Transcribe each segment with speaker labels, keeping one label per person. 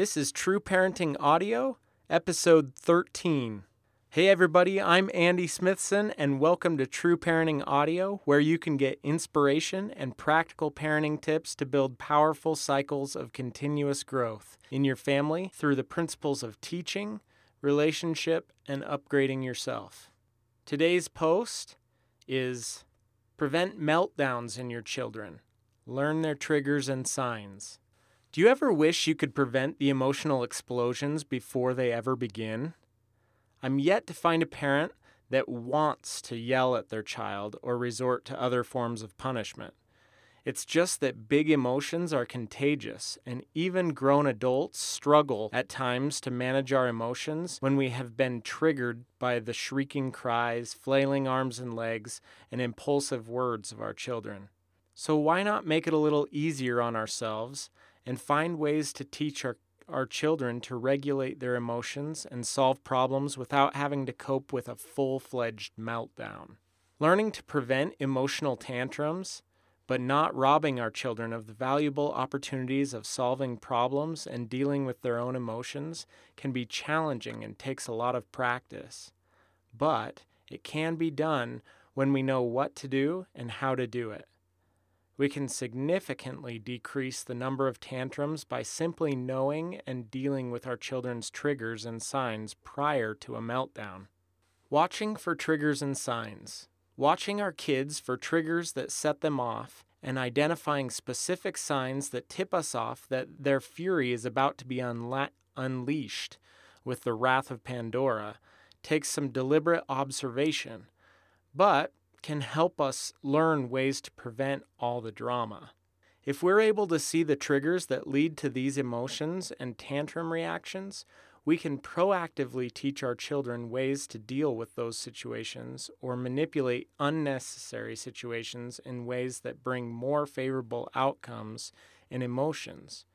Speaker 1: This is True Parenting Audio, episode 13. Hey, everybody, I'm Andy Smithson, and welcome to True Parenting Audio, where you can get inspiration and practical parenting tips to build powerful cycles of continuous growth in your family through the principles of teaching, relationship, and upgrading yourself. Today's post is Prevent meltdowns in your children. Learn their triggers and signs. Do you ever wish you could prevent the emotional explosions before they ever begin? I'm yet to find a parent that wants to yell at their child or resort to other forms of punishment. It's just that big emotions are contagious, and even grown adults struggle at times to manage our emotions when we have been triggered by the shrieking cries, flailing arms and legs, and impulsive words of our children. So, why not make it a little easier on ourselves and find ways to teach our, our children to regulate their emotions and solve problems without having to cope with a full fledged meltdown. Learning to prevent emotional tantrums, but not robbing our children of the valuable opportunities of solving problems and dealing with their own emotions can be challenging and takes a lot of practice. But it can be done when we know what to do and how to do it we can significantly decrease the number of tantrums by simply knowing and dealing with our children's triggers and signs prior to a meltdown. Watching for triggers and signs. Watching our kids for triggers that set them off and identifying specific signs that tip us off that their fury is about to be unla- unleashed with the wrath of Pandora takes some deliberate observation. But can help us learn ways to prevent all the drama. If we're able to see the triggers that lead to these emotions and tantrum reactions, we can proactively teach our children ways to deal with those situations or manipulate unnecessary situations in ways that bring more favorable outcomes and emotions.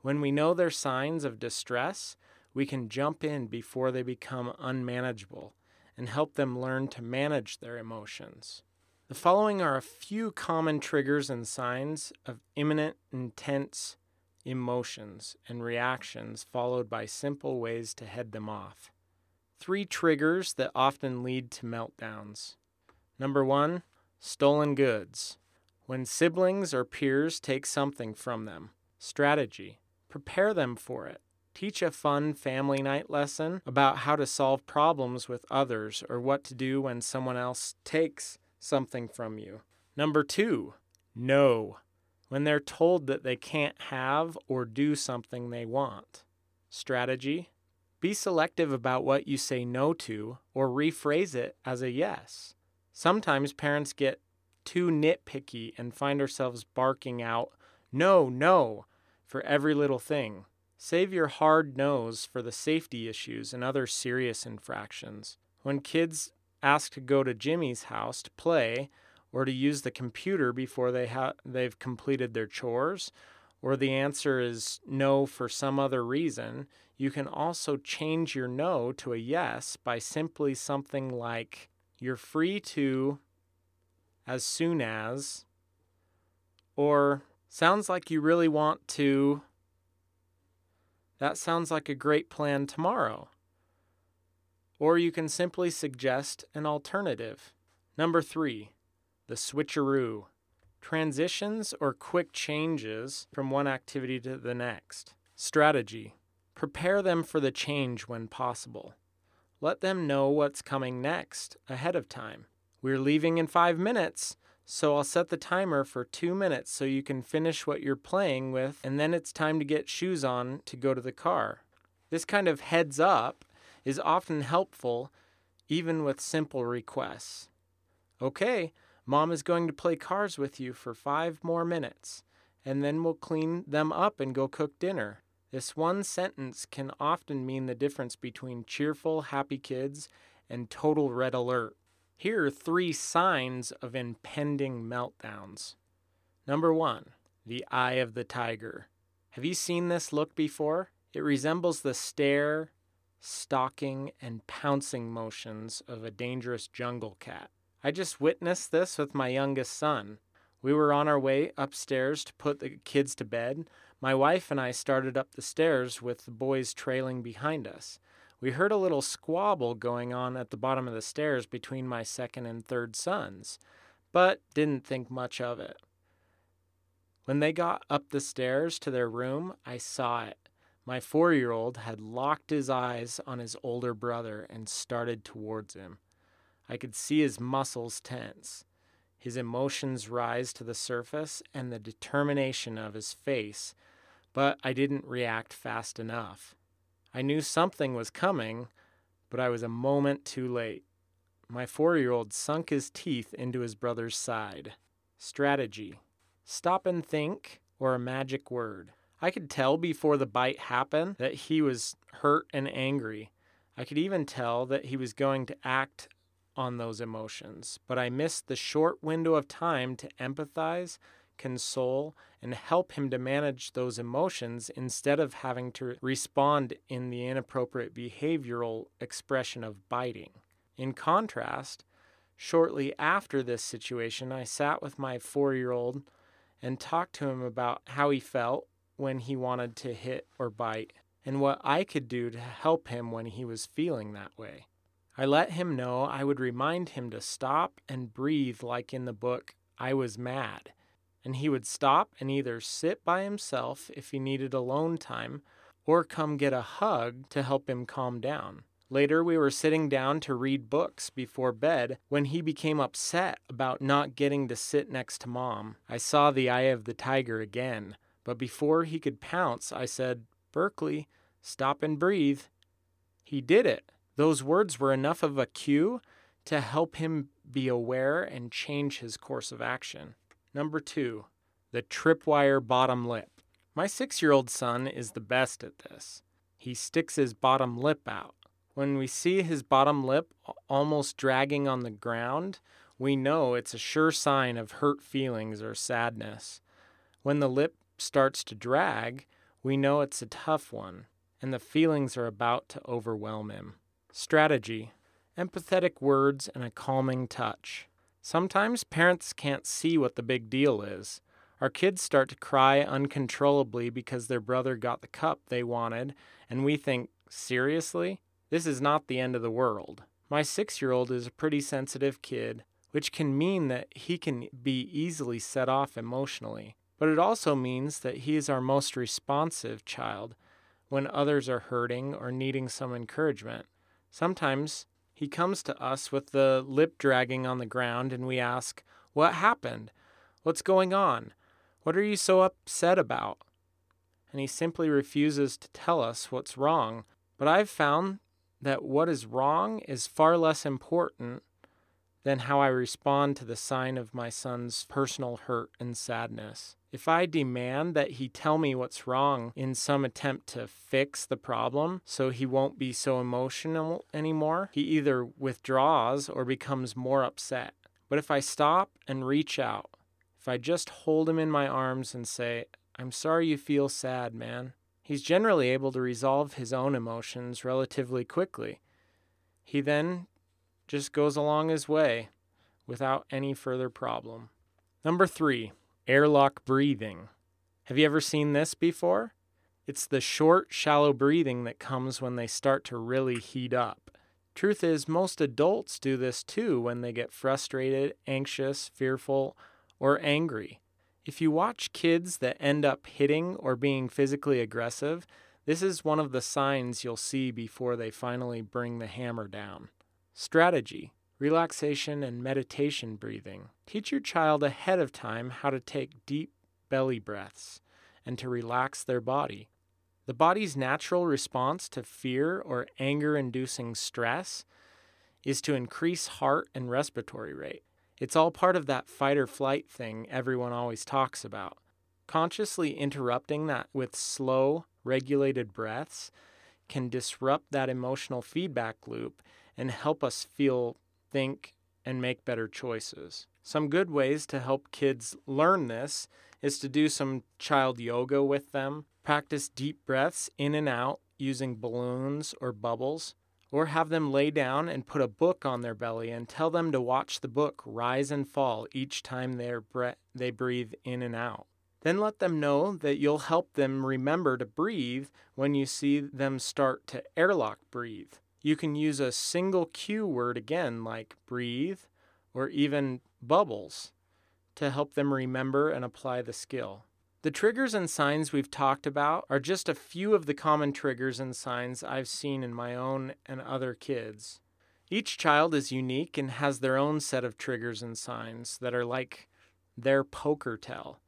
Speaker 1: When we know their signs of distress, we can jump in before they become unmanageable and help them learn to manage their emotions. The following are a few common triggers and signs of imminent, intense emotions and reactions, followed by simple ways to head them off. Three triggers that often lead to meltdowns. Number one, stolen goods. When siblings or peers take something from them. Strategy. Prepare them for it. Teach a fun family night lesson about how to solve problems with others or what to do when someone else takes something from you. Number two, no. When they're told that they can't have or do something they want. Strategy Be selective about what you say no to or rephrase it as a yes. Sometimes parents get too nitpicky and find ourselves barking out, no, no, for every little thing. Save your hard nose for the safety issues and other serious infractions. When kids ask to go to Jimmy's house to play or to use the computer before they ha- they've completed their chores, or the answer is no for some other reason, you can also change your no to a yes by simply something like, You're free to as soon as, or sounds like you really want to that sounds like a great plan tomorrow. Or you can simply suggest an alternative. Number three, the switcheroo. Transitions or quick changes from one activity to the next. Strategy. Prepare them for the change when possible. Let them know what's coming next ahead of time. We're leaving in five minutes, so I'll set the timer for two minutes so you can finish what you're playing with, and then it's time to get shoes on to go to the car. This kind of heads up is often helpful, even with simple requests. Okay, mom is going to play cars with you for five more minutes, and then we'll clean them up and go cook dinner. This one sentence can often mean the difference between cheerful, happy kids and total red alert. Here are three signs of impending meltdowns. Number one, the eye of the tiger. Have you seen this look before? It resembles the stare, stalking, and pouncing motions of a dangerous jungle cat. I just witnessed this with my youngest son. We were on our way upstairs to put the kids to bed. My wife and I started up the stairs with the boys trailing behind us. We heard a little squabble going on at the bottom of the stairs between my second and third sons, but didn't think much of it. When they got up the stairs to their room, I saw it. My four year old had locked his eyes on his older brother and started towards him. I could see his muscles tense, his emotions rise to the surface, and the determination of his face, but I didn't react fast enough. I knew something was coming, but I was a moment too late. My four year old sunk his teeth into his brother's side. Strategy stop and think, or a magic word. I could tell before the bite happened that he was hurt and angry. I could even tell that he was going to act on those emotions, but I missed the short window of time to empathize console, and help him to manage those emotions instead of having to respond in the inappropriate behavioral expression of biting. In contrast, shortly after this situation, I sat with my four year old and talked to him about how he felt when he wanted to hit or bite and what I could do to help him when he was feeling that way. I let him know I would remind him to stop and breathe, like in the book I Was Mad, and he would stop and either sit by himself if he needed alone time or come get a hug to help him calm down. Later, we were sitting down to read books before bed when he became upset about not getting to sit next to mom. I saw the eye of the tiger again, but before he could pounce, I said, Berkeley, stop and breathe. He did it. Those words were enough of a cue to help him be aware and change his course of action. Number two, the tripwire bottom lip. My six year old son is the best at this. He sticks his bottom lip out. When we see his bottom lip almost dragging on the ground, we know it's a sure sign of hurt feelings or sadness. When the lip starts to drag, we know it's a tough one, and the feelings are about to overwhelm him. Strategy empathetic words and a calming touch. Sometimes parents can't see what the big deal is. Our kids start to cry uncontrollably because their brother got the cup they wanted, and we think, seriously? This is not the end of the world. My six year old is a pretty sensitive kid, which can mean that he can be easily set off emotionally. But it also means that he is our most responsive child when others are hurting or needing some encouragement. Sometimes he comes to us with the lip dragging on the ground, and we ask, What happened? What's going on? What are you so upset about? And he simply refuses to tell us what's wrong. But I've found that what is wrong is far less important than how I respond to the sign of my son's personal hurt and sadness. If I demand that he tell me what's wrong in some attempt to fix the problem so he won't be so emotional anymore, he either withdraws or becomes more upset. But if I stop and reach out, if I just hold him in my arms and say, I'm sorry you feel sad, man, he's generally able to resolve his own emotions relatively quickly. He then just goes along his way without any further problem. Number three, airlock breathing. Have you ever seen this before? It's the short, shallow breathing that comes when they start to really heat up. Truth is, most adults do this too when they get frustrated, anxious, fearful, or angry. If you watch kids that end up hitting or being physically aggressive, this is one of the signs you'll see before they finally bring the hammer down. Strategy relaxation, and meditation breathing. Teach your child ahead of time how to take deep belly breaths and to relax their body. The body's natural response to fear or anger inducing stress is to increase heart and respiratory rate. It's all part of that fight or flight thing everyone always talks about. Consciously interrupting that with slow, regulated breaths can disrupt that emotional feedback loop and help us feel think, and make better choices. Some good ways to help kids learn this is to do some child yoga with them, practice deep breaths in and out using balloons or bubbles, or have them lay down and put a book on their belly and tell them to watch the book rise and fall each time they they breathe in and out. Then let them know that you'll help them remember to breathe when you see them start to airlock breathe. You can use a single cue word again, like breathe or even bubbles, to help them remember and apply the skill. The triggers and signs we've talked about are just a few of the common triggers and signs I've seen in my own and other kids. Each child is unique and has their own set of triggers and signs that are like their poker tell.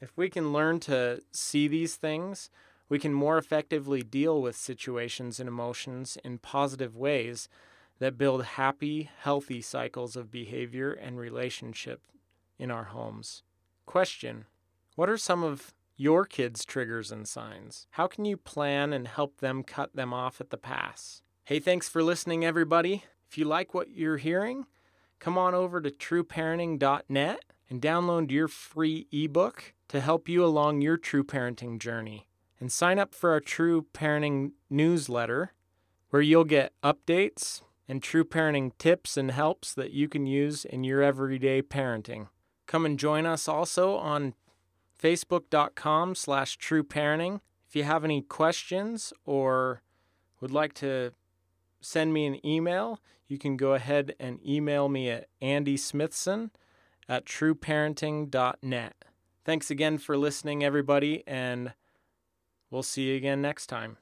Speaker 1: If we can learn to see these things, we can more effectively deal with situations and emotions in positive ways that build happy, healthy cycles of behavior and relationship in our homes. Question What are some of your kids' triggers and signs? How can you plan and help them cut them off at the pass? Hey, thanks for listening, everybody. If you like what you're hearing, come on over to trueparenting.net and download your free ebook to help you along your true parenting journey. And sign up for our True Parenting newsletter, where you'll get updates and true parenting tips and helps that you can use in your everyday parenting. Come and join us also on facebook.com slash true parenting. If you have any questions or would like to send me an email, you can go ahead and email me at andysmithson at trueparenting.net. Thanks again for listening, everybody, and we'll see you again next time.